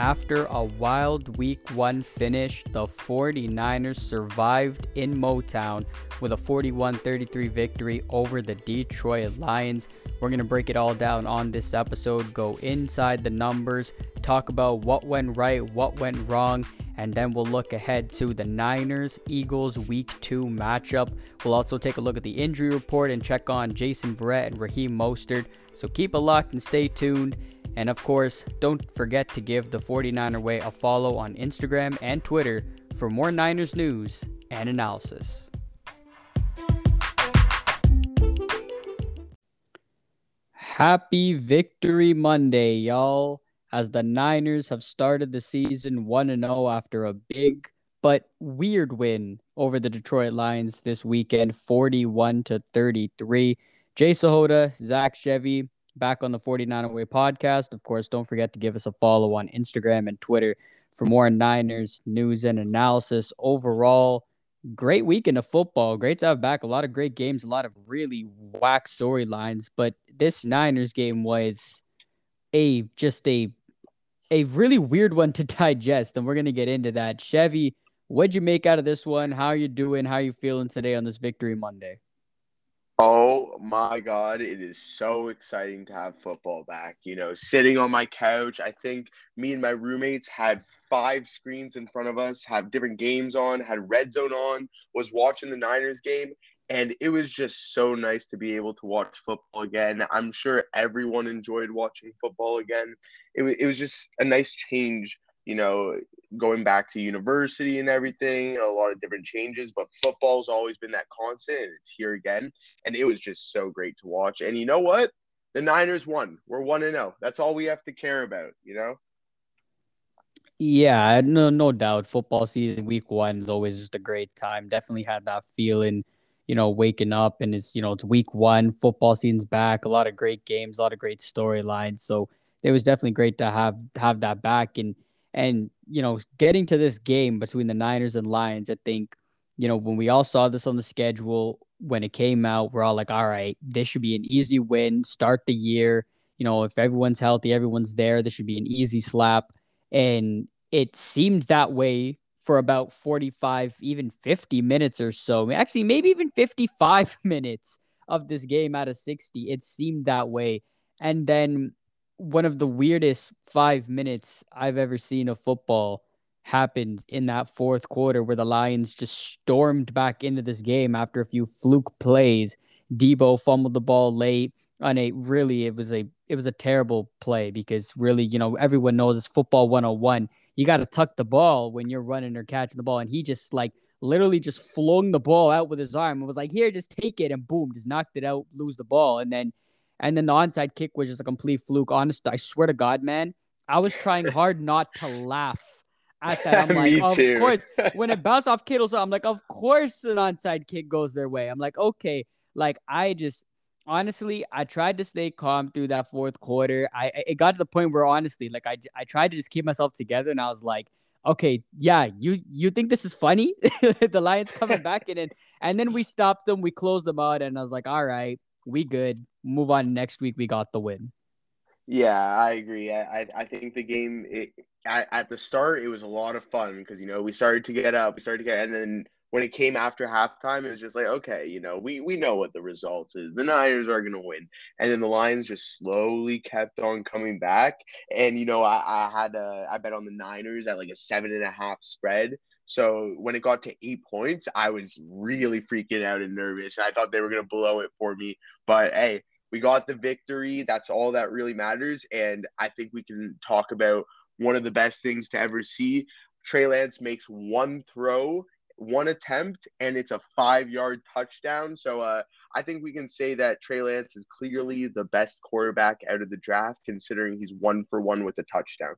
After a wild week one finish, the 49ers survived in Motown with a 41 33 victory over the Detroit Lions. We're going to break it all down on this episode, go inside the numbers, talk about what went right, what went wrong, and then we'll look ahead to the Niners Eagles Week 2 matchup. We'll also take a look at the injury report and check on Jason Verrett and Raheem Mostert. So keep it locked and stay tuned. And of course, don't forget to give the 49er Way a follow on Instagram and Twitter for more Niners news and analysis. Happy Victory Monday, y'all, as the Niners have started the season 1 0 after a big but weird win over the Detroit Lions this weekend, 41 to 33. Jay Sahota, Zach Chevy, back on the 49 Way podcast. Of course, don't forget to give us a follow on Instagram and Twitter for more Niners news and analysis. Overall, great weekend of football. Great to have back a lot of great games, a lot of really whack storylines. But this Niners game was a just a a really weird one to digest, and we're gonna get into that. Chevy, what'd you make out of this one? How are you doing? How are you feeling today on this Victory Monday? Oh my God, it is so exciting to have football back. You know, sitting on my couch, I think me and my roommates had five screens in front of us, have different games on, had red zone on, was watching the Niners game. And it was just so nice to be able to watch football again. I'm sure everyone enjoyed watching football again. It, it was just a nice change you know, going back to university and everything, a lot of different changes, but football's always been that constant and it's here again. And it was just so great to watch. And you know what? The Niners won. We're 1 and 0. That's all we have to care about, you know? Yeah, no no doubt. Football season week 1 is always just a great time. Definitely had that feeling, you know, waking up and it's, you know, it's week 1, football season's back, a lot of great games, a lot of great storylines. So, it was definitely great to have have that back and and, you know, getting to this game between the Niners and Lions, I think, you know, when we all saw this on the schedule, when it came out, we're all like, all right, this should be an easy win, start the year. You know, if everyone's healthy, everyone's there, this should be an easy slap. And it seemed that way for about 45, even 50 minutes or so. Actually, maybe even 55 minutes of this game out of 60. It seemed that way. And then one of the weirdest five minutes I've ever seen of football happened in that fourth quarter where the Lions just stormed back into this game after a few fluke plays. Deebo fumbled the ball late on a really it was a it was a terrible play because really, you know, everyone knows it's football 101. You got to tuck the ball when you're running or catching the ball and he just like literally just flung the ball out with his arm and was like, "Here, just take it." And boom, just knocked it out, lose the ball. And then and then the onside kick was just a complete fluke. Honest, I swear to God, man, I was trying hard not to laugh at that. I'm like, of too. course, when it bounced off Kittle's, I'm like, of course an onside kick goes their way. I'm like, okay, like I just honestly, I tried to stay calm through that fourth quarter. I it got to the point where honestly, like I I tried to just keep myself together, and I was like, okay, yeah, you you think this is funny? the Lions coming back in, and and then we stopped them, we closed them out, and I was like, all right, we good move on next week. We got the win. Yeah, I agree. I I think the game it, at, at the start it was a lot of fun because you know we started to get up, we started to get, and then when it came after halftime, it was just like okay, you know we we know what the results is. The Niners are gonna win, and then the Lions just slowly kept on coming back. And you know I I had a, I bet on the Niners at like a seven and a half spread. So when it got to eight points, I was really freaking out and nervous. And I thought they were gonna blow it for me, but hey, we got the victory. That's all that really matters. And I think we can talk about one of the best things to ever see. Trey Lance makes one throw, one attempt, and it's a five yard touchdown. So uh, I think we can say that Trey Lance is clearly the best quarterback out of the draft, considering he's one for one with a touchdown.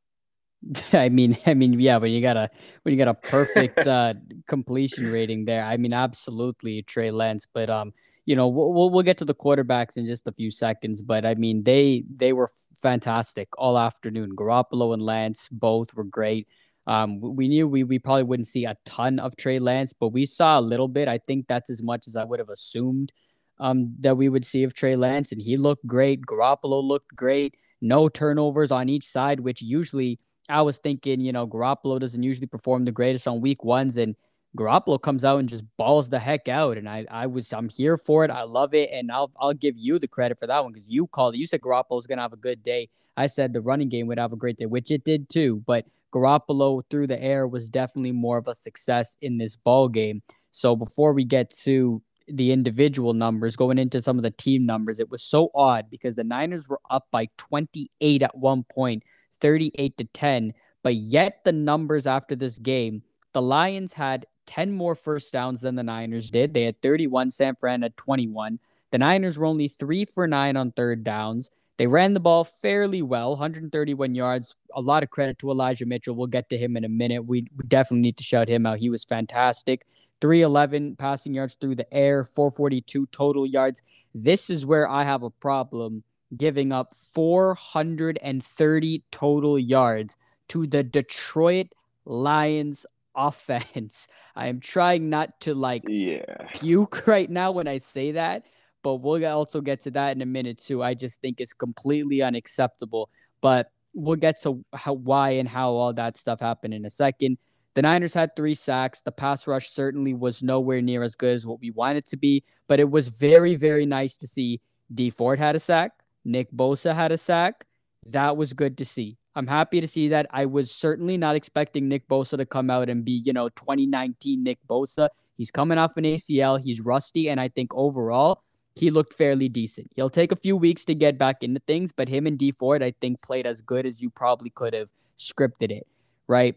I mean, I mean, yeah, when you got a when you got a perfect uh, completion rating there, I mean, absolutely Trey Lance. But um, you know, we'll, we'll get to the quarterbacks in just a few seconds, but I mean, they they were fantastic all afternoon. Garoppolo and Lance both were great. Um, we knew we, we probably wouldn't see a ton of Trey Lance, but we saw a little bit. I think that's as much as I would have assumed um, that we would see of Trey Lance, and he looked great. Garoppolo looked great. No turnovers on each side, which usually I was thinking, you know, Garoppolo doesn't usually perform the greatest on week ones, and Garoppolo comes out and just balls the heck out. And I, I was, I'm here for it. I love it, and I'll, I'll give you the credit for that one because you called it. You said Garoppolo's gonna have a good day. I said the running game would have a great day, which it did too. But Garoppolo through the air was definitely more of a success in this ball game. So before we get to the individual numbers, going into some of the team numbers, it was so odd because the Niners were up by 28 at one point, 38 to 10. But yet the numbers after this game, the Lions had 10 more first downs than the Niners did. They had 31, San Fran had 21. The Niners were only three for nine on third downs. They ran the ball fairly well, 131 yards. A lot of credit to Elijah Mitchell. We'll get to him in a minute. We, definitely need to shout him out. He was fantastic. 311 passing yards through the air, 442 total yards. This is where I have a problem giving up 430 total yards to the Detroit Lions offense. I am trying not to like yeah. puke right now when I say that, but we'll also get to that in a minute too. I just think it's completely unacceptable, but we'll get to how, why and how all that stuff happened in a second. The Niners had three sacks. The pass rush certainly was nowhere near as good as what we wanted it to be, but it was very, very nice to see Dee Ford had a sack. Nick Bosa had a sack. That was good to see. I'm happy to see that. I was certainly not expecting Nick Bosa to come out and be, you know, 2019 Nick Bosa. He's coming off an ACL. He's rusty. And I think overall, he looked fairly decent. He'll take a few weeks to get back into things, but him and Dee Ford, I think, played as good as you probably could have scripted it, right?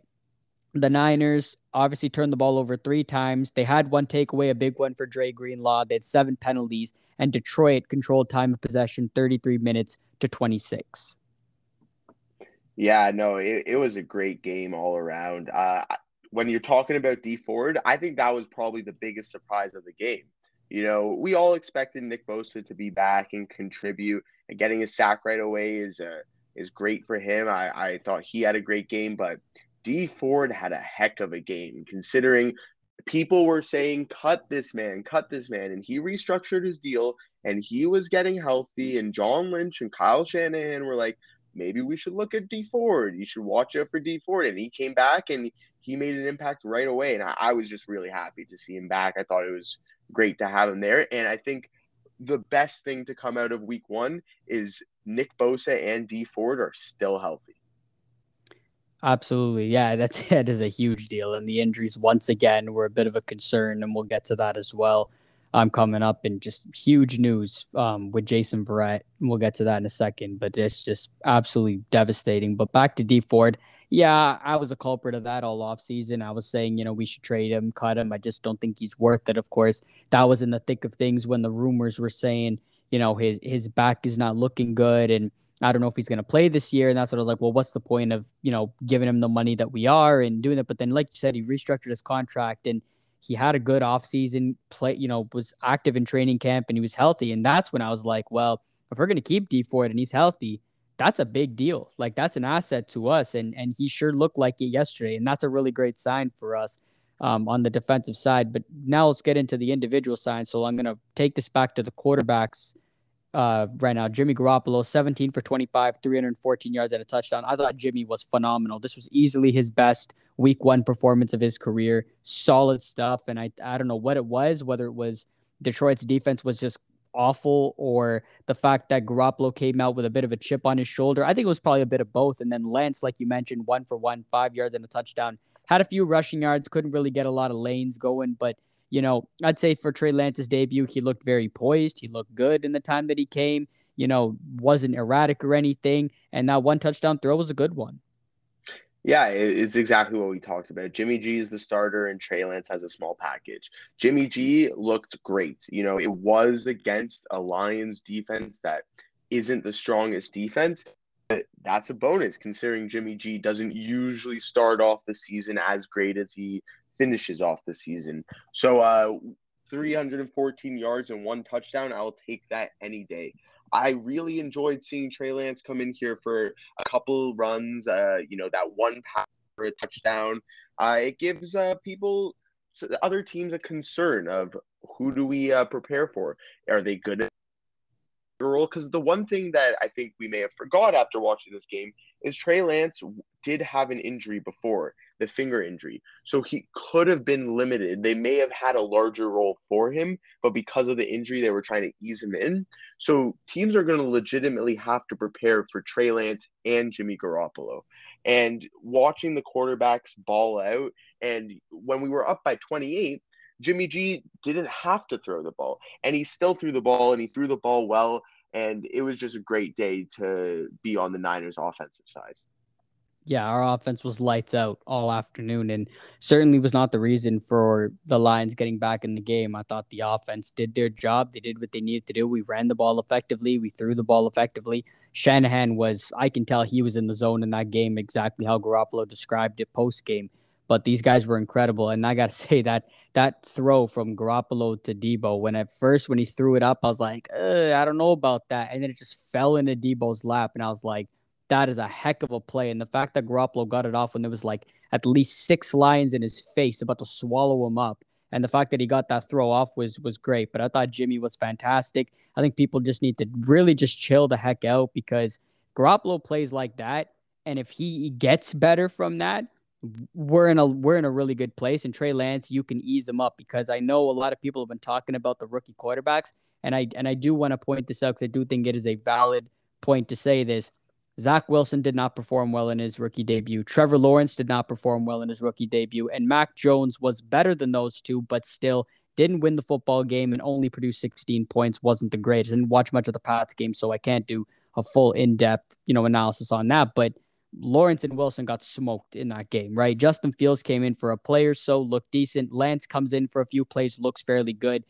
The Niners obviously turned the ball over three times. They had one takeaway, a big one for Dre Greenlaw. They had seven penalties, and Detroit controlled time of possession 33 minutes to 26. Yeah, no, it, it was a great game all around. Uh, when you're talking about Dee Ford, I think that was probably the biggest surprise of the game. You know, we all expected Nick Bosa to be back and contribute, and getting a sack right away is uh, is great for him. I, I thought he had a great game, but Dee Ford had a heck of a game considering people were saying, cut this man, cut this man. And he restructured his deal and he was getting healthy. And John Lynch and Kyle Shanahan were like, maybe we should look at Dee Ford. You should watch out for Dee Ford. And he came back and he made an impact right away. And I, I, was just really happy to see him back. I thought it was great to have him there. And I think the best thing to come out of week one is Nick Bosa and Dee Ford are still healthy. Absolutely. Yeah, that's that is a huge deal. And the injuries once again were a bit of a concern, and we'll get to that as well I'm um, coming up and just huge news um, with Jason Verrett. We'll get to that in a second, but it's just absolutely devastating. But back to Dee Ford. Yeah, I was a culprit of that all off season. I was saying, you know, we should trade him, cut him. I just don't think he's worth it. Of course, that was in the thick of things when the rumors were saying, you know, his his back is not looking good and I don't know if he's going to play this year. And that's sort of like, well, what's the point of, you know, giving him the money that we are and doing it? But then, like you said, he restructured his contract and he had a good offseason play, you know, was active in training camp and he was healthy. And that's when I was like, well, if we're going to keep Dee Ford and he's healthy, that's a big deal. Like that's an asset to us. And and he sure looked like it yesterday. And that's a really great sign for us um, on the defensive side. But now let's get into the individual side. So I'm going to take this back to the quarterbacks uh, right now. Jimmy Garoppolo, 17 for 25, 314 yards and a touchdown. I thought Jimmy was phenomenal. This was easily his best week one performance of his career. Solid stuff. And I, I don't know what it was, whether it was Detroit's defense was just awful or the fact that Garoppolo came out with a bit of a chip on his shoulder. I think it was probably a bit of both. And then Lance, like you mentioned, one for one, five yards and a touchdown. Had a few rushing yards, couldn't really get a lot of lanes going, but – you know, I'd say for Trey Lance's debut, he looked very poised. He looked good in the time that he came. You know, wasn't erratic or anything. And that one touchdown throw was a good one. Yeah, it's exactly what we talked about. Jimmy G is the starter, and Trey Lance has a small package. Jimmy G looked great. You know, it was against a Lions defense that isn't the strongest defense. But that's a bonus considering Jimmy G doesn't usually start off the season as great as he finishes off the season. So, uh, 314 yards and one touchdown, I'll take that any day. I really enjoyed seeing Trey Lance come in here for a couple runs. Uh, you know that one pass for a touchdown. Uh, it gives uh, people, other teams, a concern of who do we uh, prepare for? Are they good role because the one thing that I think we may have forgot after watching this game is Trey Lance did have an injury before the finger injury, so he could have been limited. They may have had a larger role for him, but because of the injury, they were trying to ease him in. So teams are going to legitimately have to prepare for Trey Lance and Jimmy Garoppolo. And watching the quarterbacks ball out, and when we were up by 28, Jimmy G didn't have to throw the ball, and he still threw the ball, and he threw the ball well. And it was just a great day to be on the Niners' offensive side. Yeah, our offense was lights out all afternoon, and certainly was not the reason for the Lions getting back in the game. I thought the offense did their job; they did what they needed to do. We ran the ball effectively, we threw the ball effectively. Shanahan was—I can tell he was in the zone in that game, exactly how Garoppolo described it post game but these guys were incredible. And I got to say that that throw from Garoppolo to Deebo, when at first when he threw it up, I was like, I don't know about that, and then it just fell into Deebo's lap, and I was like, that is a heck of a play. And the fact that Garoppolo got it off when there was like at least six lions in his face about to swallow him up. And the fact that he got that throw off was was great. But I thought Jimmy was fantastic. I think people just need to really just chill the heck out because Garoppolo plays like that. And if he gets better from that, we're in a we're in a really good place. And Trey Lance, you can ease him up because I know a lot of people have been talking about the rookie quarterbacks, and I and I do want to point this out because I do think it is a valid point to say this. Zach Wilson did not perform well in his rookie debut. Trevor Lawrence did not perform well in his rookie debut, and Mac Jones was better than those two, but still didn't win the football game and only produced 16 points. wasn't the greatest. Didn't watch much of the Pats game, so I can't do a full in-depth you know analysis on that, but Lawrence and Wilson got smoked in that game, right? Justin Fields came in for a play or so, looked decent. Lance comes in for a few plays, looks fairly good.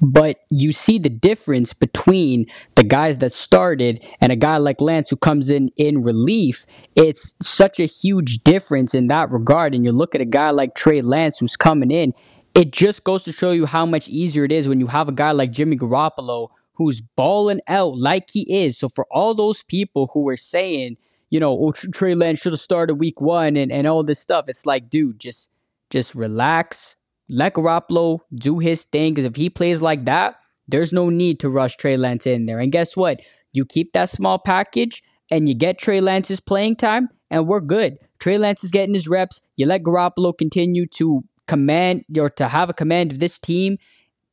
But you see the difference between the guys that started and a guy like Lance who comes in in relief. It's such a huge difference in that regard. And you look at a guy like Trey Lance who's coming in, it just goes to show you how much easier it is when you have a guy like Jimmy Garoppolo who's balling out like he is. So for all those people who were saying, you know, oh, Trey Lance should have started week one and, and all this stuff. It's like, dude, just just relax. Let Garoppolo do his thing. Because if he plays like that, there's no need to rush Trey Lance in there. And guess what? You keep that small package and you get Trey Lance's playing time, and we're good. Trey Lance is getting his reps. You let Garoppolo continue to command or to have a command of this team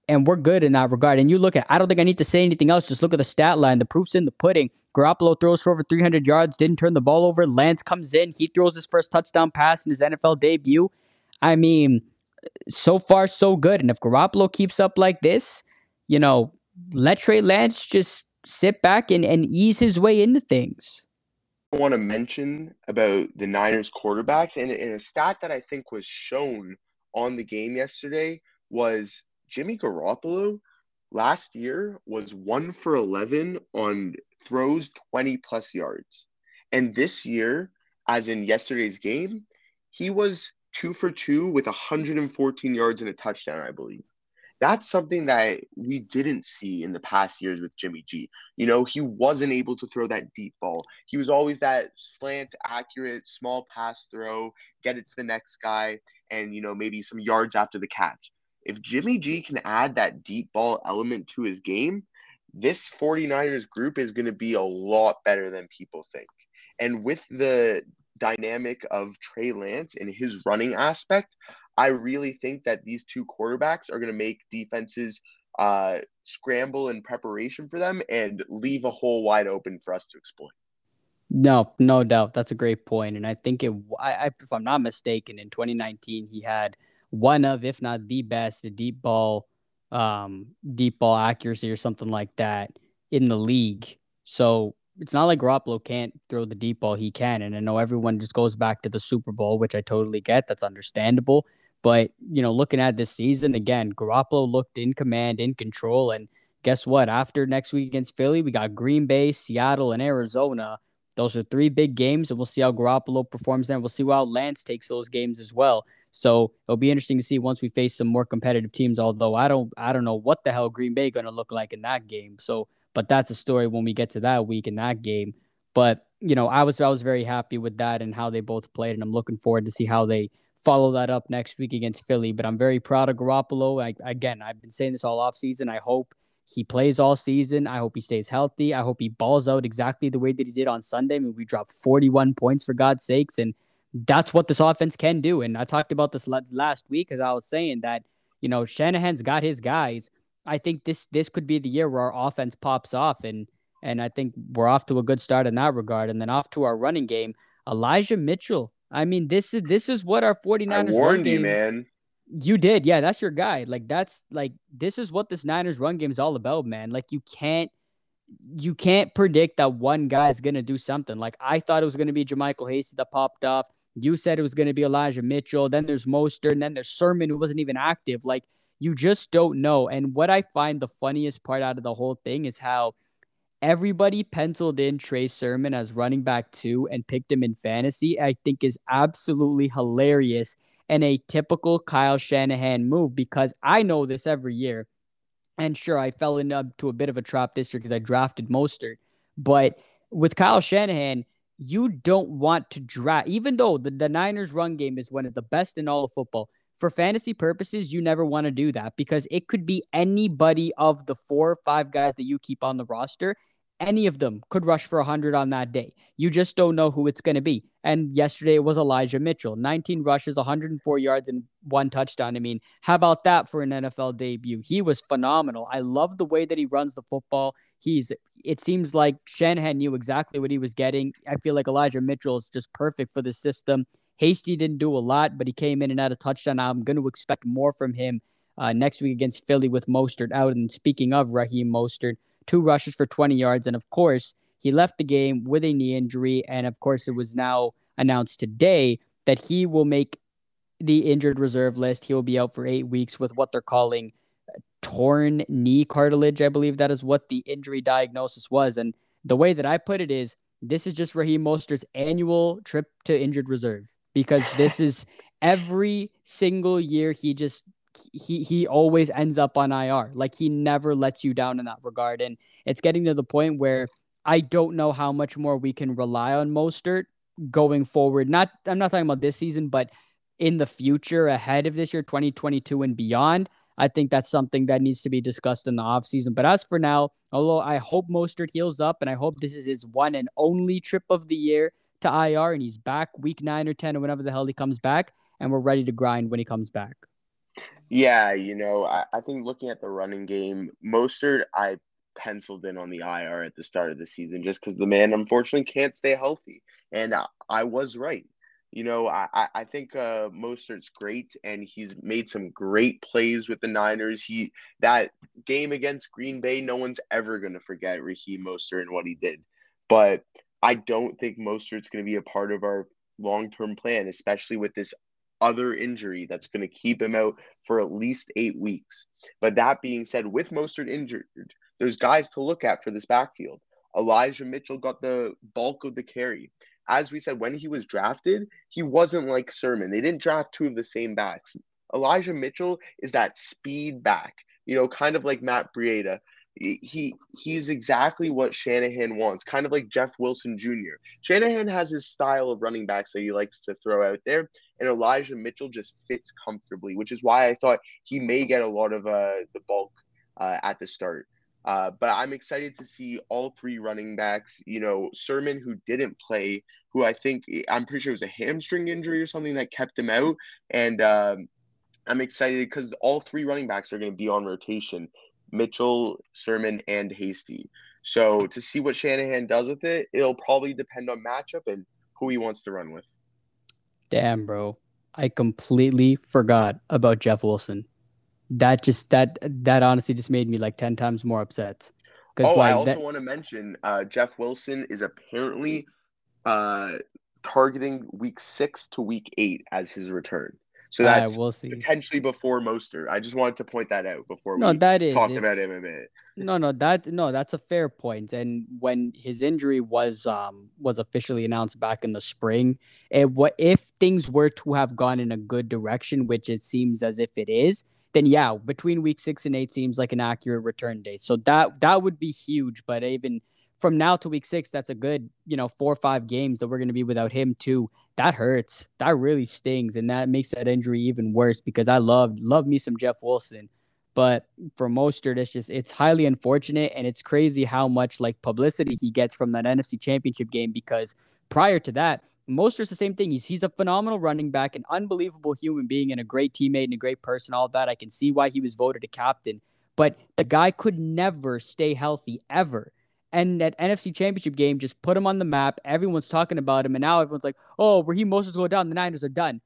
and we're good in that regard. And you look at, I don't think I need to say anything else. Just look at the stat line. The proof's in the pudding. Garoppolo throws for over 300 yards, didn't turn the ball over. Lance comes in, he throws his first touchdown pass in his NFL debut. I mean, so far so good. And if Garoppolo keeps up like this, you know, let Trey Lance just sit back and, and ease his way into things. I want to mention about the Niners quarterbacks and, and a stat that I think was shown on the game yesterday was Jimmy Garoppolo last year was one for 11 on throws 20 plus yards. And this year, as in yesterday's game, he was two for two with 114 yards and a touchdown, I believe. That's something that we didn't see in the past years with Jimmy G. You know, he wasn't able to throw that deep ball. He was always that slant, accurate, small pass throw, get it to the next guy, and, you know, maybe some yards after the catch if Jimmy G can add that deep ball element to his game, this 49ers group is going to be a lot better than people think. And with the dynamic of Trey Lance and his running aspect, I really think that these two quarterbacks are going to make defenses uh, scramble in preparation for them and leave a hole wide open for us to exploit. No, no doubt. That's a great point. And I think it, I, if I'm not mistaken, in 2019, he had – one of, if not the best, deep ball, um, deep ball accuracy or something like that in the league. So it's not like Garoppolo can't throw the deep ball. He can. And I know everyone just goes back to the Super Bowl, which I totally get. That's understandable. But, you know, looking at this season, again, Garoppolo looked in command, in control. And guess what? After next week against Philly, we got Green Bay, Seattle, and Arizona. Those are three big games, and we'll see how Garoppolo performs then. We'll see how Lance takes those games as well. So it'll be interesting to see once we face some more competitive teams. Although I don't, I don't know what the hell Green Bay going to look like in that game. So, but that's a story when we get to that week in that game. But you know, I was I was very happy with that and how they both played, and I'm looking forward to see how they follow that up next week against Philly. But I'm very proud of Garoppolo. I, again, I've been saying this all off season. I hope he plays all season. I hope he stays healthy. I hope he balls out exactly the way that he did on Sunday. I mean, we dropped 41 points for God's sakes, and that's what this offense can do. And I talked about this last week because I was saying that you know Shanahan's got his guys. I think this this could be the year where our offense pops off, and and I think we're off to a good start in that regard. And then off to our running game, Elijah Mitchell. I mean, this is this is what our 49ers I warned you, man. You did, yeah. That's your guy. Like that's like this is what this Niners run game is all about, man. Like you can't you can't predict that one guy is gonna do something. Like I thought it was gonna be JaMycal Hasty that popped off. You said it was gonna be Elijah Mitchell. Then there's Mostert, and then there's Sermon who wasn't even active. Like you just don't know. And what I find the funniest part out of the whole thing is how everybody penciled in Trey Sermon as running back two and picked him in fantasy. I think is absolutely hilarious and a typical Kyle Shanahan move because I know this every year. And sure, I fell into uh, a bit of a trap this year because I drafted Mostert. But with Kyle Shanahan, you don't want to draft, even though the, the Niners' run game is one of the best in all of football. For fantasy purposes, you never want to do that because it could be anybody of the four or five guys that you keep on the roster any of them could rush for 100 on that day. You just don't know who it's going to be. And yesterday it was Elijah Mitchell, 19 rushes, 104 yards, and one touchdown. I mean, how about that for an NFL debut? He was phenomenal. I love the way that he runs the football. He's, it seems like Shanahan knew exactly what he was getting. I feel like Elijah Mitchell is just perfect for the system. Hasty didn't do a lot, but he came in and had a touchdown. I'm going to expect more from him uh, next week against Philly with Mostert out. And speaking of Raheem Mostert, two rushes for 20 yards. And of course, he left the game with a knee injury. And of course, it was now announced today that he will make the injured reserve list. He will be out for eight weeks with what they're calling torn knee cartilage. I believe that is what the injury diagnosis was. And the way that I put it is this is just Raheem Mostert's annual trip to injured reserve because this is every single year he just he he always ends up on IR. Like he never lets you down in that regard. And it's getting to the point where I don't know how much more we can rely on Mostert going forward. Not I'm not talking about this season, but in the future ahead of this year, 2022 and beyond. I think that's something that needs to be discussed in the offseason. But as for now, although I hope Mostert heals up and I hope this is his one and only trip of the year to IR and he's back week nine or 10 or whenever the hell he comes back and we're ready to grind when he comes back. Yeah, you know, I, I think looking at the running game, Mostert, I penciled in on the IR at the start of the season just because the man unfortunately can't stay healthy. And I, I was right. You know, I, I think uh, Mostert's great, and he's made some great plays with the Niners. He that game against Green Bay, no one's ever going to forget Raheem Mostert and what he did. But I don't think Mostert's going to be a part of our long term plan, especially with this other injury that's going to keep him out for at least eight weeks. But that being said, with Mostert injured, there's guys to look at for this backfield. Elijah Mitchell got the bulk of the carry. As we said, when he was drafted, he wasn't like Sermon. They didn't draft two of the same backs. Elijah Mitchell is that speed back, you know, kind of like Matt Breida he he's exactly what Shanahan wants, kind of like Jeff Wilson Jr. Shanahan has his style of running backs that he likes to throw out there, and Elijah Mitchell just fits comfortably, which is why I thought he may get a lot of uh, the bulk uh, at the start. Uh, but I'm excited to see all three running backs. You know, Sermon, who didn't play, who I think I'm pretty sure it was a hamstring injury or something that kept him out, and um, I'm excited because all three running backs are going to be on rotation. Mitchell, Sermon, and Hasty. So to see what Shanahan does with it, it'll probably depend on matchup and who he wants to run with. Damn, bro. I completely forgot about Jeff Wilson. That just that that honestly just made me like ten times more upset. Oh, like, I also that... want to mention uh, Jeff Wilson is apparently uh, targeting week six to week eight as his return. So that's we'll see. potentially before Mostert. I just wanted to point that out before no, we that is, talked about him a bit. No, no, that no, that's a fair point. And when his injury was um was officially announced back in the spring, it what if things were to have gone in a good direction, which it seems as if it is, then yeah, between week six and eight seems like an accurate return date. So that that would be huge. But even from now to week six, that's a good, you know, four or five games that we're going to be without him too. That hurts. That really stings, and that makes that injury even worse because I love love me some Jeff Wilson, But for Mostert, it's just it's highly unfortunate, and it's crazy how much like publicity he gets from that NFC Championship game because prior to that, Mostert's the same thing. He's he's a phenomenal running back, an unbelievable human being, and a great teammate and a great person. All that I can see why he was voted a captain, but the guy could never stay healthy ever. And that NFC Championship game just put him on the map. Everyone's talking about him, and now everyone's like, "Oh, Raheem Mostert's go down. The Niners are done."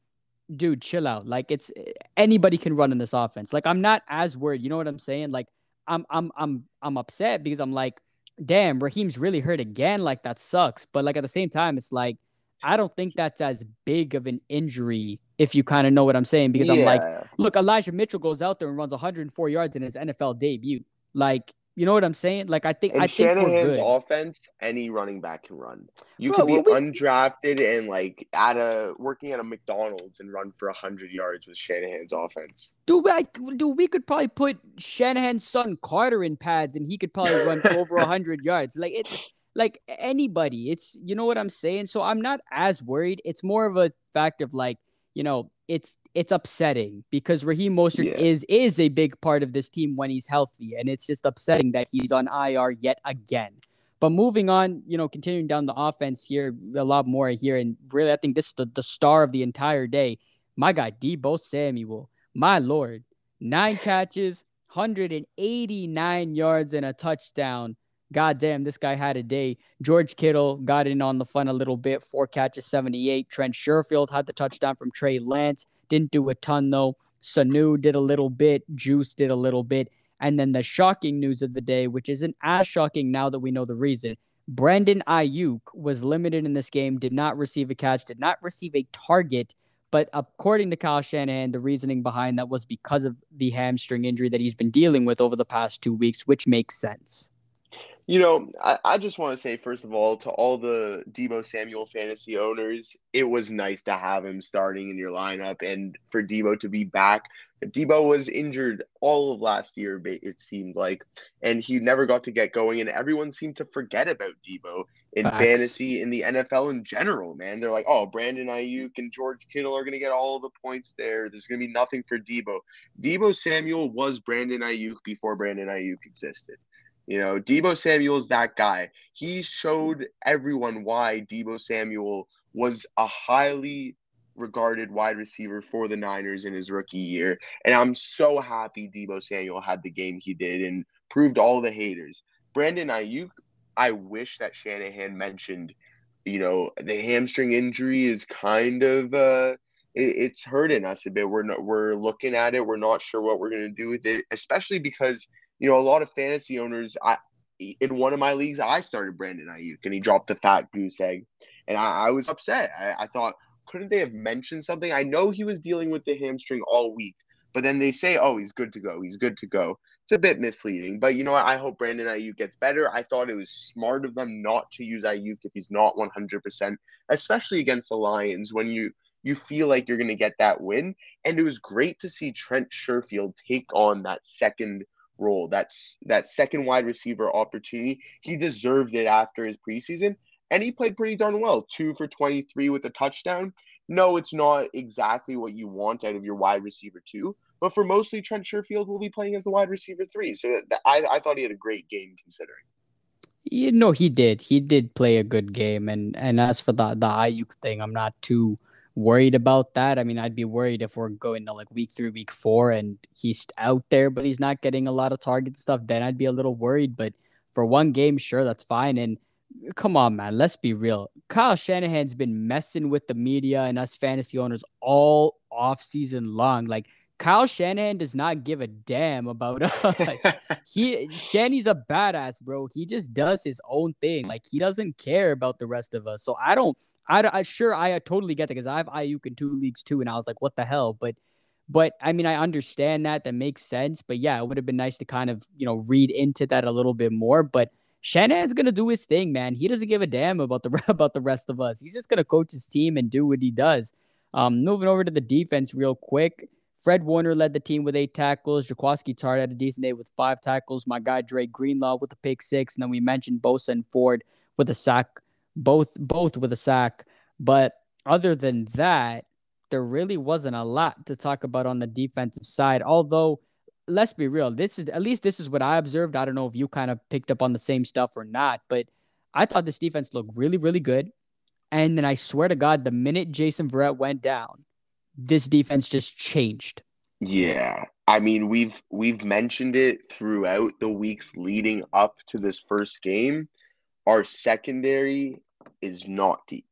Dude, chill out. Like it's anybody can run in this offense. Like I'm not as worried. You know what I'm saying? Like I'm I'm I'm I'm upset because I'm like, damn, Raheem's really hurt again. Like that sucks. But like at the same time, it's like I don't think that's as big of an injury if you kind of know what I'm saying. Because yeah. I'm like, look, Elijah Mitchell goes out there and runs 104 yards in his NFL debut. Like you know what I'm saying? Like I think in I think Shanahan's offense, any running back can run. You Bro, could be we, undrafted and like at a working at a McDonald's and run for hundred yards with Shanahan's offense. Dude, I, dude, we could probably put Shanahan's son Carter in pads and he could probably run for over hundred yards. Like it's like anybody. It's you know what I'm saying. So I'm not as worried. It's more of a fact of like you know it's it's upsetting because Raheem Mostert yeah. is is a big part of this team when he's healthy, and it's just upsetting that he's on IR yet again. But moving on, you know, continuing down the offense here, a lot more here, and really, I think this is the, the star of the entire day. My guy, Deebo Samuel, my lord, nine catches, 189 yards, and a touchdown. God damn, this guy had a day. George Kittle got in on the fun a little bit, four catches, 78. Trent Sherfield had the touchdown from Trey Lance. Didn't do a ton though. Sanu did a little bit. Juice did a little bit. And then the shocking news of the day, which isn't as shocking now that we know the reason. Brandon Aiyuk was limited in this game, did not receive a catch, did not receive a target. But according to Kyle Shanahan, the reasoning behind that was because of the hamstring injury that he's been dealing with over the past two weeks, which makes sense. You know, I, I just want to say, first of all, to all the Deebo Samuel fantasy owners, it was nice to have him starting in your lineup and for Deebo to be back. Deebo was injured all of last year, it seemed like, and he never got to get going. And everyone seemed to forget about Deebo in Facts. fantasy, in the NFL in general, man. They're like, oh, Brandon Aiyuk and George Kittle are going to get all the points there. There's going to be nothing for Deebo. Deebo Samuel was Brandon Aiyuk before Brandon Aiyuk existed. You know, Deebo Samuel's that guy. He showed everyone why Deebo Samuel was a highly regarded wide receiver for the Niners in his rookie year. And I'm so happy Deebo Samuel had the game he did and proved all the haters. Brandon Aiyuk, I wish that Shanahan mentioned, you know, the hamstring injury is kind of uh it, it's hurting us a bit. We're not we're looking at it. We're not sure what we're gonna do with it, especially because you know, a lot of fantasy owners, I in one of my leagues, I started Brandon Aiyuk and he dropped the fat goose egg. And I, I was upset. I, I thought, couldn't they have mentioned something? I know he was dealing with the hamstring all week, but then they say, oh, he's good to go. He's good to go. It's a bit misleading, but you know what? I hope Brandon Aiyuk gets better. I thought it was smart of them not to use Aiyuk if he's not 100%, especially against the Lions when you you feel like you're going to get that win. And it was great to see Trent Sherfield take on that second role, that's that second wide receiver opportunity. He deserved it after his preseason, and he played pretty darn well. Two for 23 with a touchdown. No, it's not exactly what you want out of your wide receiver two, but for mostly Trent Sherfield will be playing as the wide receiver three. So I, I thought he had a great game considering. You know, he did. He did play a good game, and and as for the the Aiyuk thing, I'm not too worried about that. I mean, I'd be worried if we're going to like week three, week four, and he's out there, but he's not getting a lot of target stuff. Then I'd be a little worried. But for one game, sure, that's fine. And come on, man, let's be real. Kyle Shanahan's been messing with the media and us fantasy owners all off season long. Like Kyle Shanahan does not give a damn about us. he Shanny's a badass, bro. He just does his own thing. Like he doesn't care about the rest of us. So I don't I, I sure I totally get that because I have Aiyuk in two leagues too, and I was like, what the hell? But but I mean, I understand that that makes sense. But yeah, it would have been nice to kind of you know read into that a little bit more. But Shanahan's gonna do his thing, man. He doesn't give a damn about the about the rest of us. He's just gonna coach his team and do what he does. Um, moving over to the defense real quick. Fred Warner led the team with eight tackles. Jaquiski Tartt had a decent day with five tackles. My guy Dre Greenlaw with a pick six, and then we mentioned Bosa and Ford with a sack both both with a sack. But other than that, there really wasn't a lot to talk about on the defensive side. Although let's be real. This is at least this is what I observed. I don't know if you kind of picked up on the same stuff or not, but I thought this defense looked really, really good. And then I swear to God, the minute Jason Verrett went down, this defense just changed. Yeah. I mean, we've we've mentioned it throughout the weeks leading up to this first game. Our secondary is not deep.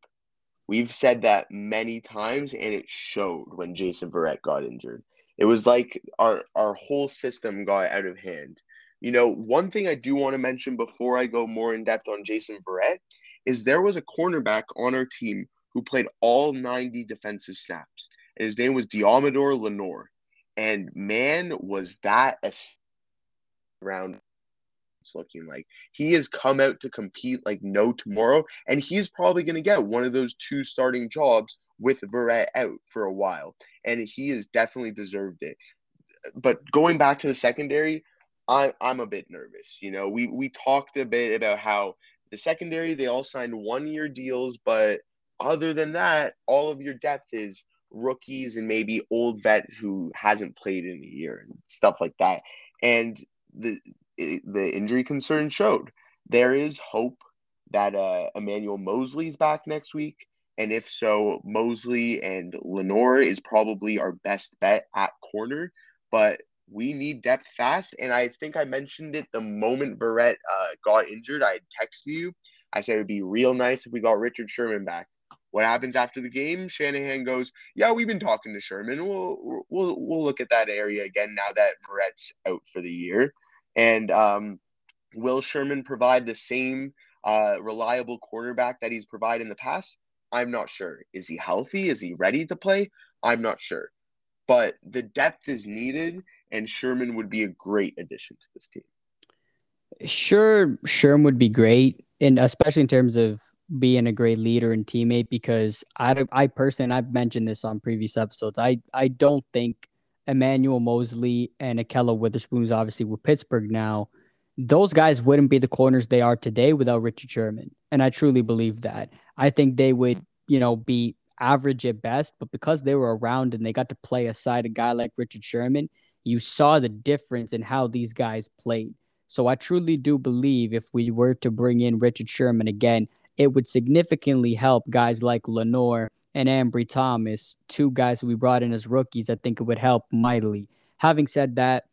We've said that many times, and it showed when Jason Verrett got injured. It was like our our whole system got out of hand. You know, one thing I do want to mention before I go more in depth on Jason Verrett is there was a cornerback on our team who played all 90 defensive snaps. And his name was Deommodore Lenoir. And man, was that a round looking like. He has come out to compete like no tomorrow, and he's probably going to get one of those two starting jobs with Verrett out for a while, and he has definitely deserved it. But going back to the secondary, I, I'm a bit nervous. You know, we we talked a bit about how the secondary they all signed one year deals, but other than that, all of your depth is rookies and maybe old vet who hasn't played in a year and stuff like that. And the the injury concern showed there is hope that uh, Emmanuel Moseley is back next week. And if so, Moseley and Lenoir is probably our best bet at corner. But we need depth fast. And I think I mentioned it the moment Verrett uh, got injured. I texted you. I said it would be real nice if we got Richard Sherman back. What happens after the game? Shanahan goes, "Yeah, we've been talking to Sherman. We'll we'll we'll look at that area again now that Verrett's out for the year." And um, will Sherman provide the same uh, reliable cornerback that he's provided in the past? I'm not sure. Is he healthy? Is he ready to play? I'm not sure. But the depth is needed, and Sherman would be a great addition to this team. Sure, Sherman would be great, and especially in terms of being a great leader and teammate. Because I, I personally, I've mentioned this on previous episodes. I, I don't think Emmanuel Moseley and Witherspoon is obviously with Pittsburgh now. Those guys wouldn't be the corners they are today without Richard Sherman. And I truly believe that. I think they would, you know, be average at best, but because they were around and they got to play aside a guy like Richard Sherman, you saw the difference in how these guys played. So I truly do believe if we were to bring in Richard Sherman again, it would significantly help guys like Lenoir and Ambry Thomas, two guys we brought in as rookies, I think it would help mightily. Having said that,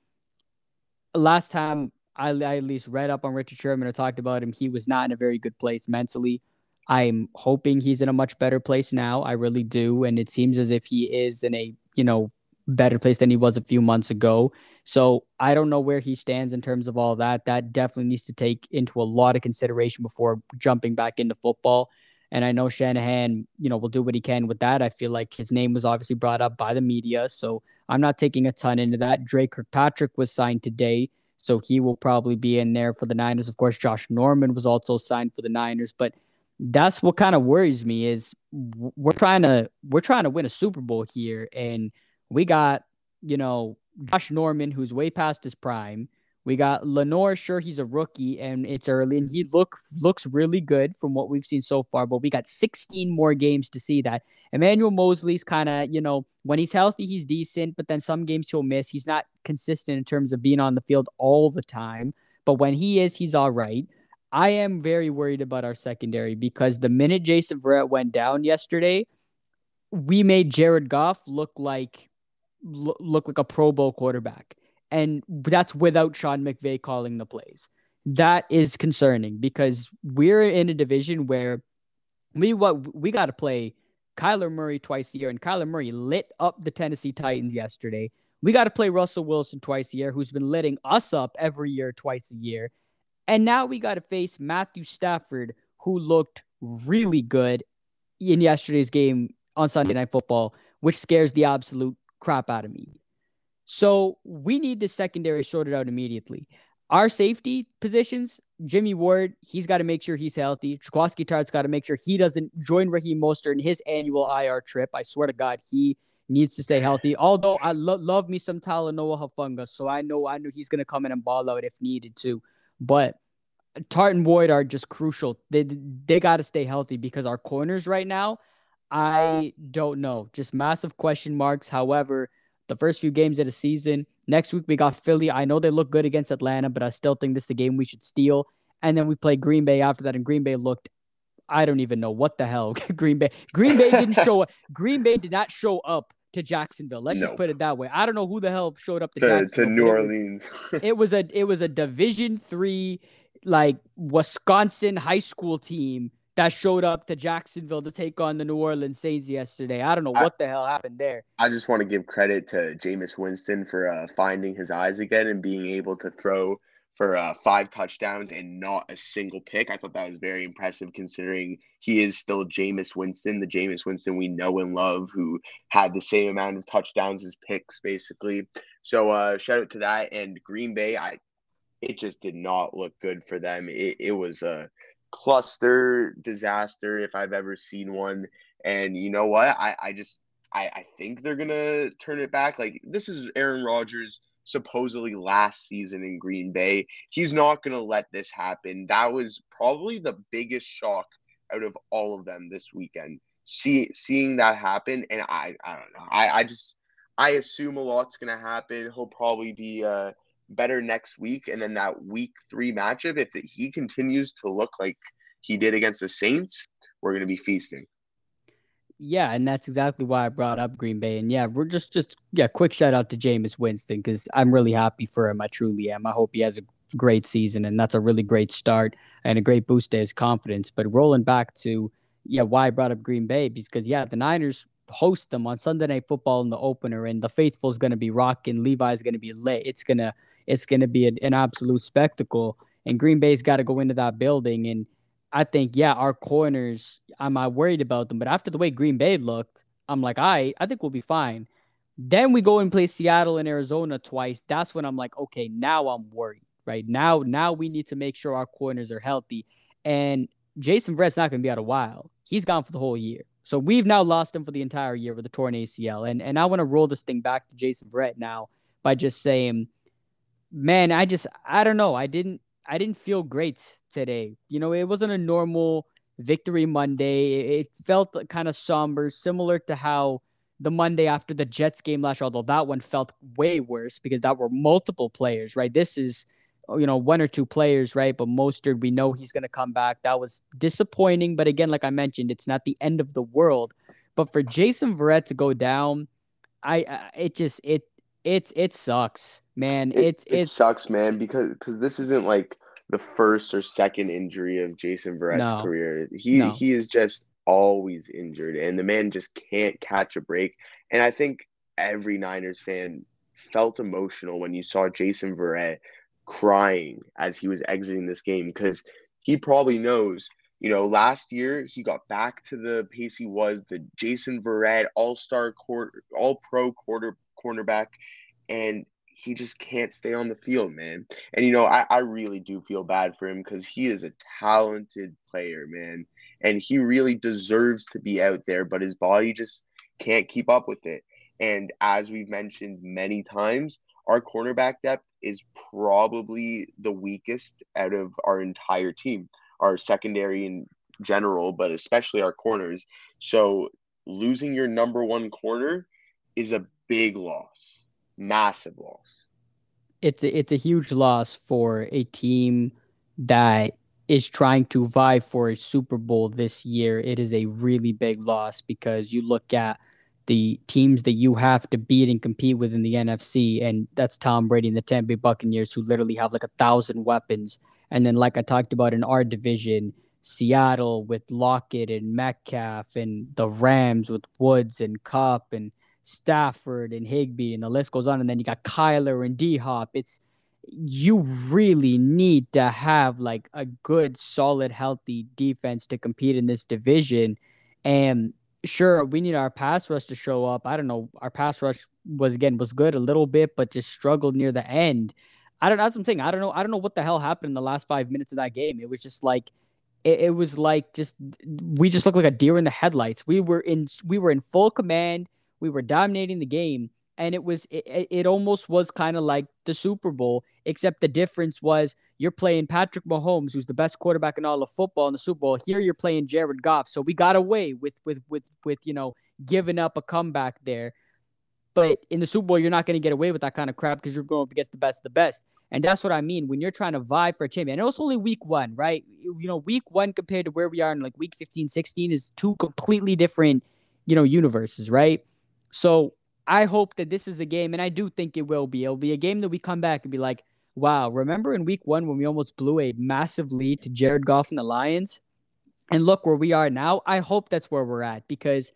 last time I, I at least read up on Richard Sherman or talked about him, he was not in a very good place mentally. I'm hoping he's in a much better place now. I really do. And it seems as if he is in a, you know, better place than he was a few months ago. So I don't know where he stands in terms of all that. That definitely needs to take into a lot of consideration before jumping back into football. And I know Shanahan, you know, will do what he can with that. I feel like his name was obviously brought up by the media. So I'm not taking a ton into that. Dre Kirkpatrick was signed today. So he will probably be in there for the Niners. Of course, Josh Norman was also signed for the Niners. But that's what kind of worries me is we're trying to we're trying to win a Super Bowl here. And we got, you know, Josh Norman, who's way past his prime. We got Lenoir. Sure, he's a rookie and it's early, and he look looks really good from what we've seen so far. But we got 16 more games to see that. Emmanuel Moseley's kind of, you know, when he's healthy, he's decent, but then some games he'll miss. He's not consistent in terms of being on the field all the time. But when he is, he's all right. I am very worried about our secondary because the minute Jason Verrett went down yesterday, we made Jared Goff look like look like a Pro Bowl quarterback and that's without Sean McVay calling the plays. That is concerning because we're in a division where we what we got to play Kyler Murray twice a year, and Kyler Murray lit up the Tennessee Titans yesterday. We got to play Russell Wilson twice a year, who's been litting us up every year, twice a year. And now we got to face Matthew Stafford, who looked really good in yesterday's game on Sunday Night Football, which scares the absolute crap out of me. So we need the secondary sorted out immediately. Our safety positions, Jimmy Ward, he's got to make sure he's healthy. Jaquiski Tartt's got to make sure he doesn't join Raheem Mostert in his annual IR trip. I swear to God, he needs to stay healthy. Although I lo- love me some Talanoa Hufanga, so I know I know he's gonna come in and ball out if needed to. But Tartt and Boyd are just crucial. They they got to stay healthy because our corners right now, I don't know, just massive question marks. However, the first few games of the season, Next week we got Philly. I know they look good against Atlanta, but I still think this is a game we should steal. And then we play Green Bay after that, and Green Bay looked I don't even know what the hell Green Bay. Green Bay didn't show up. Green Bay did not show up to Jacksonville. Let's just put it that way. I don't know who the hell showed up to, to, to New Orleans. It was, it was a it was a Division three like Wisconsin high school team that showed up to Jacksonville to take on the New Orleans Saints yesterday. I don't know what I, the hell happened there. I just want to give credit to Jameis Winston for uh, finding his eyes again and being able to throw for uh, five touchdowns and not a single pick. I thought that was very impressive considering he is still Jameis Winston, the Jameis Winston we know and love, who had the same amount of touchdowns as picks, basically. So uh, shout out to that. And Green Bay, I it just did not look good for them. It, it was a cluster disaster if I've ever seen one. And you know what? I, I just I, I think they're gonna turn it back. Like this is Aaron Rodgers supposedly last season in Green Bay. He's not to let this happen. That was probably the biggest shock out of all of them this weekend. See, seeing that happen, and I, I don't know. I, I just, I assume a lot's to happen. He'll probably be uh, better next week, and then that week three matchup. If he continues to look like he did against the Saints, we're going to be feasting. Yeah, and that's exactly why I brought up Green Bay. And yeah, we're just just yeah, quick shout out to Jameis Winston because I'm really happy for him. I truly am. I hope he has a great season, and that's a really great start and a great boost to his confidence. But rolling back to yeah, why I brought up Green Bay because yeah, the Niners host them on Sunday Night Football in the opener, and the faithful is going to be rocking. Levi's going to be lit. It's gonna it's gonna be an, an absolute spectacle. And Green Bay's got to go into that building and I think, yeah, our corners, I'm not worried about them. But after the way Green Bay looked, I'm like, I, I think we'll be fine. Then we go and play Seattle and Arizona twice. That's when I'm like, okay, now I'm worried. Right now, now we need to make sure our corners are healthy. And Jason Verrett's not going to be out a while. He's gone for the whole year. So we've now lost him for the entire year with a torn ACL. And and I want to roll this thing back to Jason Verrett now by just saying, man, I just I don't know. I didn't I didn't feel great today. You know, it wasn't a normal victory Monday. It felt kind of somber, similar to how the Monday after the Jets game last year, although that one felt way worse because that were multiple players, right? This is, you know, one or two players, right? But Mostert, we know he's going to come back. That was disappointing. But again, like I mentioned, it's not the end of the world. But for Jason Verrett to go down, I, I it just, it, it's, it sucks man. It, it's it sucks, man, because because this isn't like the first or second injury of Jason Verrett's no. career. He no. he is just always injured, and the man just can't catch a break. And I think every Niners fan felt emotional when you saw Jason Verrett crying as he was exiting this game because he probably knows you know, last year he got back to the pace he was, the Jason Verrett All Star quarter, All Pro quarter cornerback, and he just can't stay on the field, man. And you know, I, I really do feel bad for him because he is a talented player, man. And he really deserves to be out there, but his body just can't keep up with it. And as we've mentioned many times, our cornerback depth is probably the weakest out of our entire team, our secondary in general, but especially our corners. So losing your number one corner is a big loss massive loss. It's a, it's a huge loss for a team that is trying to vie for a Super Bowl this year. It is a really big loss because you look at the teams that you have to beat and compete with in the NFC, and that's Tom Brady and the Tampa Bay Buccaneers, who literally have like a thousand weapons. And then, like I talked about in our division, Seattle with Lockett and Metcalf, and the Rams with Woods and Kupp, and Stafford and Higbee, and the list goes on. And then you got Kyler and D Hop. It's you really need to have like a good, solid, healthy defense to compete in this division. And sure, we need our pass rush to show up. I don't know. Our pass rush was again was good a little bit, but just struggled near the end. I don't. That's what I'm saying. I don't know. I don't know what the hell happened in the last five minutes of that game. It was just like it, it was like just we just looked like a deer in the headlights. We were in we were in full command we were dominating the game, and it was it, it almost was kind of like the Super Bowl, except the difference was you're playing Patrick Mahomes, who's the best quarterback in all of football in the Super Bowl. Here you're playing Jared Goff, so we got away with with with with you know giving up a comeback there. but in the Super Bowl, you're not going to get away with that kind of crap because you're going up against the best of the best. And that's what I mean when you're trying to vie for a champion. Know it's only week one, right? You know, week one compared to where we are in like week 15, 16 is two completely different, you know, universes, right? So I hope that this is a game, and I do think it will be. It'll be a game that we come back and be like, wow, remember in week one when we almost blew a massive lead to Jared Goff and the Lions? And look where we are now. I hope that's where we're at because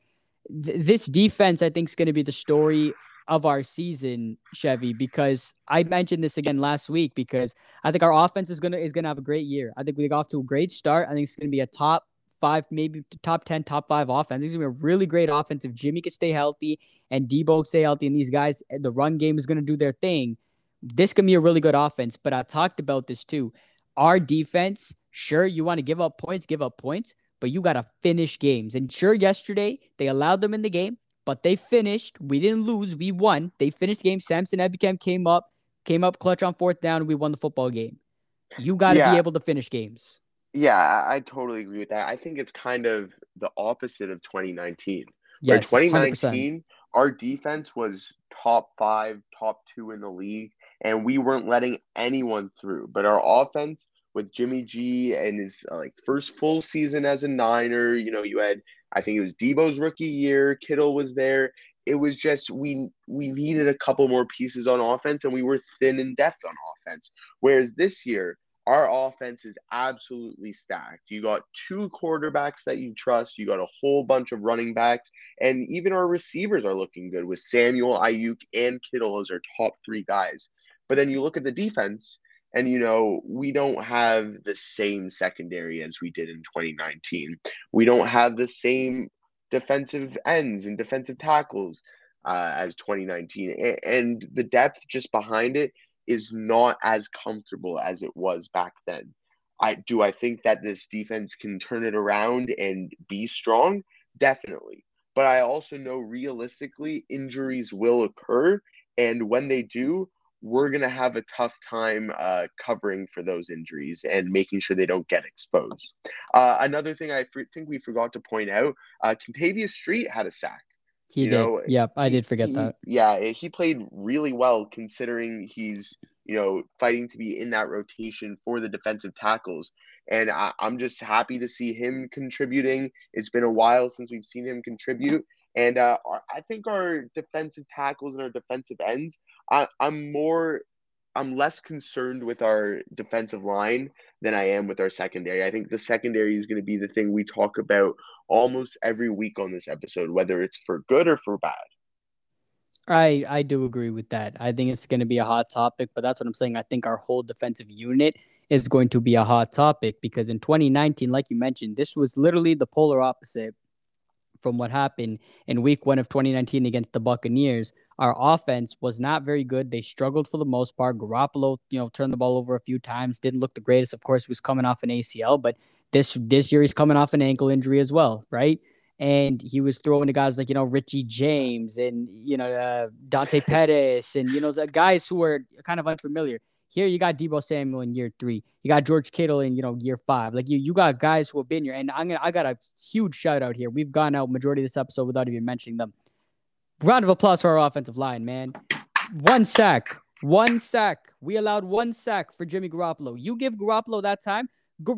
th- this defense, I think, is going to be the story of our season, Chevy, because I mentioned this again last week because I think our offense is gonna is gonna have a great year. I think we got off to a great start. I think it's gonna be a top five, maybe top ten, top five offense. It's gonna be a really great offense if Jimmy can stay healthy and Deebo stay healthy, and these guys, eh, the run game is gonna do their thing. This can be a really good offense. But I talked about this too. Our defense, sure, you want to give up points, give up points, but you got to finish games. And sure, yesterday they allowed them in the game, but they finished. We didn't lose. We won. They finished the game. Samson Ebukam came up, came up clutch on fourth down. and We won the football game. You got to yeah. be able to finish games. Yeah, I, totally agree with that. I think it's kind of the opposite of 2019. Yes, 2019, 100%. our defense was top five, top two in the league, and we weren't letting anyone through. But our offense with Jimmy G and his uh, like first full season as a Niner, you know, you had I think it was Deebo's rookie year. Kittle was there. It was just we we needed a couple more pieces on offense, and we were thin in depth on offense. Whereas this year, our offense is absolutely stacked. You got two quarterbacks that you trust. You got a whole bunch of running backs, and even our receivers are looking good with Samuel, Aiyuk, and Kittle as our top three guys. But then you look at the defense, and, you know, we don't have the same secondary as we did in 2019. We don't have the same defensive ends and defensive tackles uh, as 2019. And the depth just behind it is not as comfortable as it was back then. I do I think that this defense can turn it around and be strong? Definitely. But I also know realistically injuries will occur and when they do, we're going to have a tough time uh, covering for those injuries and making sure they don't get exposed. Uh, another thing I think we forgot to point out uh, Kentavius Street had a sack. He you did. Know, yep, I did forget he, that. Yeah, he played really well considering he's you know fighting to be in that rotation for the defensive tackles. And I, I'm just happy to see him contributing. It's been a while since we've seen him contribute, and uh, I think our defensive tackles and our defensive ends, I, I'm more, I'm less concerned with our defensive line than I am with our secondary. I think the secondary is going to be the thing we talk about almost every week on this episode, whether it's for good or for bad. I I do agree with that. I think it's going to be a hot topic, but that's what I'm saying. I think our whole defensive unit is going to be a hot topic because in 2019, like you mentioned, this was literally the polar opposite from what happened in week one of 2019 against the Buccaneers. Our offense was not very good. They struggled for the most part. Garoppolo, you know, turned the ball over a few times, didn't look the greatest. Of course, he was coming off an ACL, but this this year he's coming off an ankle injury as well, right? And he was throwing to guys like, you know, Richie James and, you know, uh, Dante Pettis and, you know, the guys who were kind of unfamiliar. Here you got Deebo Samuel in year three. You got George Kittle in, you know, year five. Like you, you got guys who have been here. And I'm gonna I got a huge shout out here. We've gone out majority of this episode without even mentioning them. Round of applause for our offensive line, man. One sack. One sack. We allowed one sack for Jimmy Garoppolo. You give Garoppolo that time,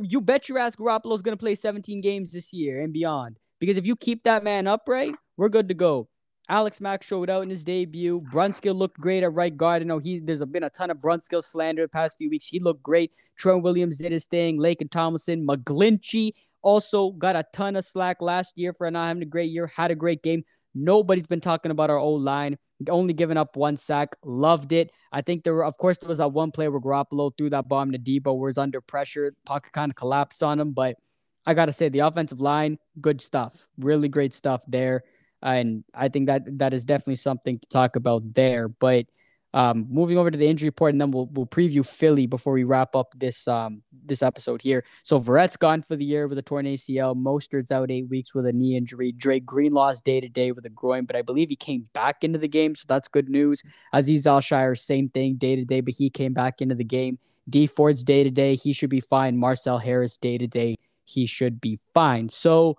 you bet your ass Garoppolo's gonna play 17 games this year and beyond. Because if you keep that man upright, we're good to go. Alex Mack showed out in his debut. Brunskill looked great at right guard. I know he's there's been a ton of Brunskill slander the past few weeks. He looked great. Trent Williams did his thing. Laken Tomlinson, McGlinchey also got a ton of slack last year for not having a great year. Had a great game. Nobody's been talking about our old line. Only giving up one sack. Loved it. I think there were, of course, there was that one play where Garoppolo threw that bomb to where was under pressure. Pocket kind of collapsed on him, but I gotta say the offensive line, good stuff. Really great stuff there and I think that that is definitely something to talk about there. But um, moving over to the injury report, and then we'll we'll preview Philly before we wrap up this um this episode here. So Verrett's gone for the year with a torn ACL. Mostert's out eight weeks with a knee injury. Dre Greenlaw's day to day with a groin, but I believe he came back into the game, so that's good news. Aziz Al-Shaair, same thing, day to day, but he came back into the game. Dee Ford's day to day, he should be fine. Marcel Harris day to day, he should be fine. So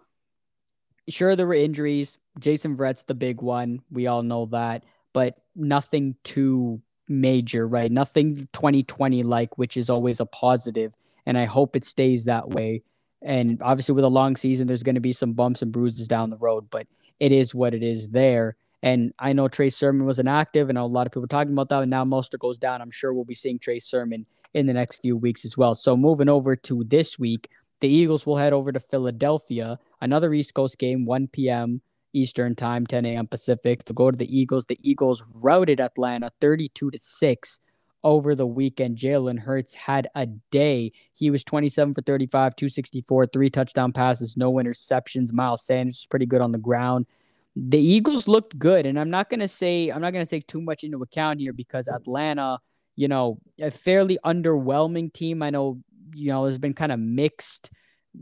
sure there were injuries. Jason Verrett's the big one. We all know that. but nothing too major, right? Nothing 2020 like, which is always a positive, and I hope it stays that way. And obviously, with a long season, there's going to be some bumps and bruises down the road, but it is what it is there. And I know Trey Sermon was inactive, and a lot of people talking about that. And now Mostert goes down. I'm sure we'll be seeing Trey Sermon in the next few weeks as well. So moving over to this week, the Eagles will head over to Philadelphia, another East Coast game, 1 p.m. Eastern time, 10 a.m. Pacific. To go to the Eagles, the Eagles routed Atlanta 32 to six over the weekend. Jalen Hurts had a day. He was 27 for 35, 264, three touchdown passes, no interceptions. Miles Sanders was pretty good on the ground. The Eagles looked good, and I'm not gonna say I'm not gonna take too much into account here because Atlanta, you know, a fairly underwhelming team. I know, you know, there's been kind of mixed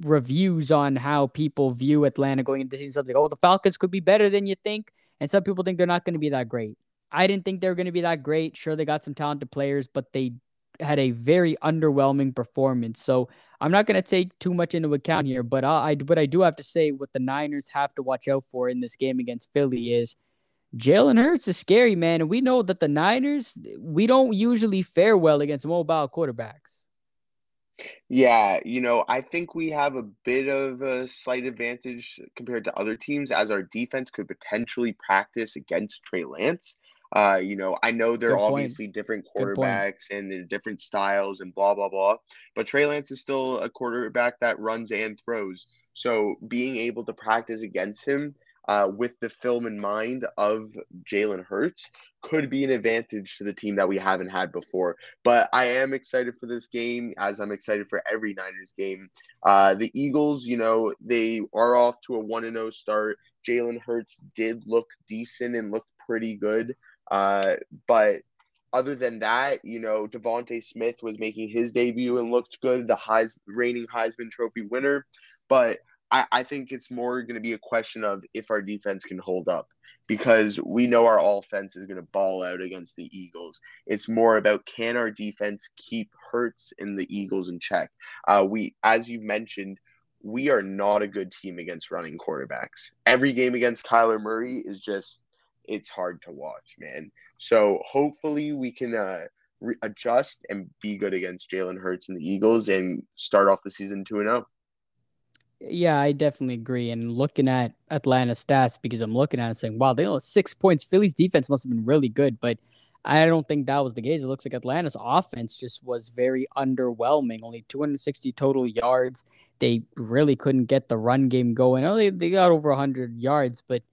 reviews on how people view Atlanta going into season. Something, oh, the Falcons could be better than you think, and some people think they're not going to be that great. I didn't think they were going to be that great. Sure, they got some talented players, but they had a very underwhelming performance. So I'm not going to take too much into account here, but I, I but I do have to say what the Niners have to watch out for in this game against Philly is Jalen Hurts is scary, man, and we know that the Niners we don't usually fare well against mobile quarterbacks. Yeah, you know, I think we have a bit of a slight advantage compared to other teams as our defense could potentially practice against Trey Lance. Uh, you know, I know they're obviously different quarterbacks and they're different styles and blah blah blah, but Trey Lance is still a quarterback that runs and throws. So being able to practice against him uh, with the film in mind of Jalen Hurts could be an advantage to the team that we haven't had before. But I am excited for this game, as I'm excited for every Niners game. Uh, the Eagles, you know, they are off to a 1 0 start. Jalen Hurts did look decent and looked pretty good. Uh, but other than that, you know, DeVonta Smith was making his debut and looked good, the Heis- reigning Heisman Trophy winner. But I, I think it's more going to be a question of if our defense can hold up because we know our offense is going to ball out against the Eagles. It's more about can our defense keep Hurts and the Eagles in check. Uh, we, as you mentioned, we are not a good team against running quarterbacks. Every game against Kyler Murray is just it's hard to watch, man. So hopefully we can uh, re- adjust and be good against Jalen Hurts and the Eagles and start off the season two and zero. Yeah, I definitely agree. And looking at Atlanta stats, because I'm looking at it saying, wow, they only six points. Philly's defense must have been really good, but I don't think that was the case. It looks like Atlanta's offense just was very underwhelming. Only 260 total yards. They really couldn't get the run game going. Oh, they, they got over 100 yards, but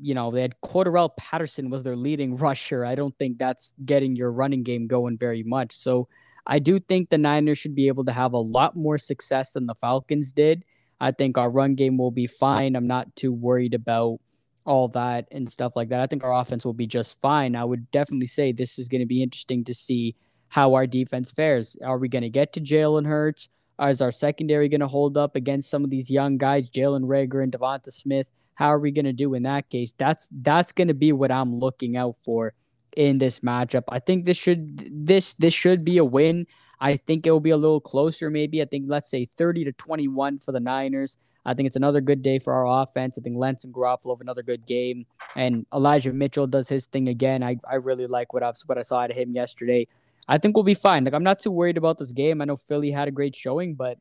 you know, they had Cordarrelle Patterson was their leading rusher. I don't think that's getting your running game going very much. So I do think the Niners should be able to have a lot more success than the Falcons did. I think our run game will be fine. I'm not too worried about all that and stuff like that. I think our offense will be just fine. I would definitely say this is going to be interesting to see how our defense fares. Are we going to get to Jalen Hurts? Is our secondary going to hold up against some of these young guys, Jalen Reagor and Devonta Smith? How are we going to do in that case? That's that's going to be what I'm looking out for in this matchup. I think this should this this should be a win. I think it will be a little closer, maybe. I think let's say 30 to 21 for the Niners. I think it's another good day for our offense. I think Lance and Garoppolo have another good game, and Elijah Mitchell does his thing again. I, I really like what I what I saw out of him yesterday. I think we'll be fine. Like I'm not too worried about this game. I know Philly had a great showing, but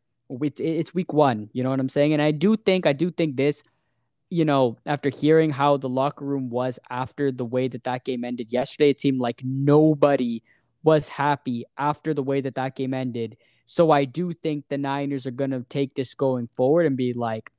it's week one. You know what I'm saying? And I do think I do think this. You know, after hearing how the locker room was after the way that that game ended yesterday, it seemed like nobody was happy after the way that that game ended. So I do think the Niners are going to take this going forward and be like,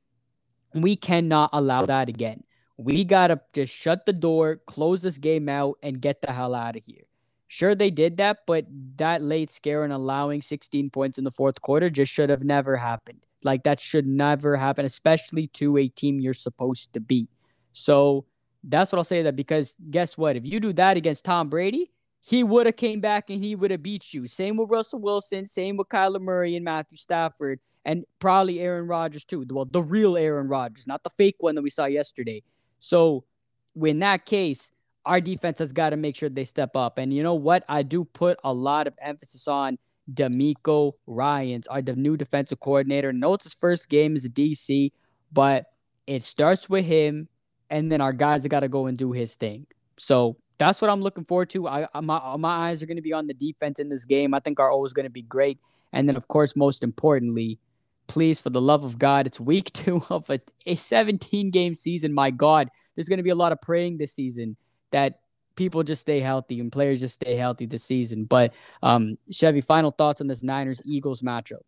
we cannot allow that again. We got to just shut the door, close this game out, and get the hell out of here. Sure, they did that, but that late scare and allowing 16 points in the fourth quarter just should have never happened. Like, that should never happen, especially to a team you're supposed to beat. So that's what I'll say that because guess what? If you do that against Tom Brady, he would have came back and he would have beat you. Same with Russell Wilson, same with Kyler Murray and Matthew Stafford, and probably Aaron Rodgers too. Well, the real Aaron Rodgers, not the fake one that we saw yesterday. So, in that case, our defense has got to make sure they step up. And you know what? I do put a lot of emphasis on DeMeco Ryans, our new defensive coordinator. No, it's his first game as a DC, but it starts with him, and then our guys have got to go and do his thing. So that's what I'm looking forward to. I my my eyes are going to be on the defense in this game. I think our O is going to be great, and then of course, most importantly, please, for the love of God, it's week two of a, a 17 game season. My God, there's going to be a lot of praying this season that people just stay healthy and players just stay healthy this season. But um, Chevy, final thoughts on this Niners Eagles matchup.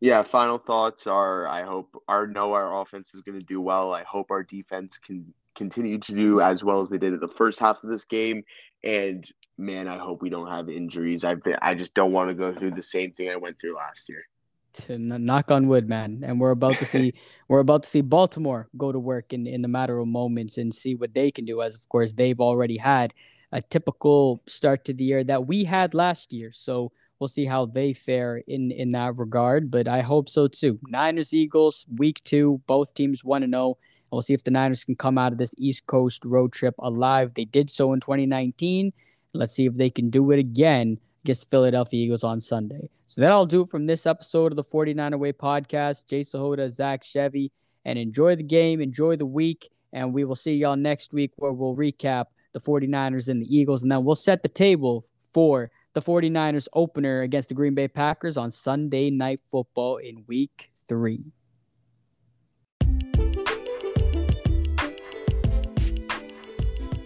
Yeah, final thoughts are I hope our know our offense is going to do well. I hope our defense can continue to do as well as they did in the first half of this game. And man, I hope we don't have injuries. I've been, I just don't want to go through the same thing I went through last year. To knock on wood, man. And we're about to see we're about to see Baltimore go to work in in the matter of moments and see what they can do. As of course they've already had a typical start to the year that we had last year. So we'll see how they fare in in that regard. But I hope so too. Niners Eagles week two, both teams one to oh. zero. We'll see if the Niners can come out of this East Coast road trip alive. They did so in 2019. Let's see if they can do it again against Philadelphia Eagles on Sunday. So that'll do it from this episode of the 49 Away podcast. Jay Sahota, Zach Chevy, and enjoy the game, enjoy the week, and we will see y'all next week where we'll recap the 49ers and the Eagles, and then we'll set the table for the 49ers opener against the Green Bay Packers on Sunday Night Football in week three.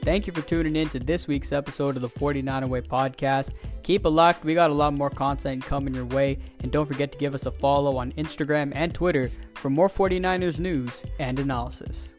Thank you for tuning in to this week's episode of the 49 Away podcast. Keep it locked. We got a lot more content coming your way. And don't forget to give us a follow on Instagram and Twitter for more 49ers news and analysis.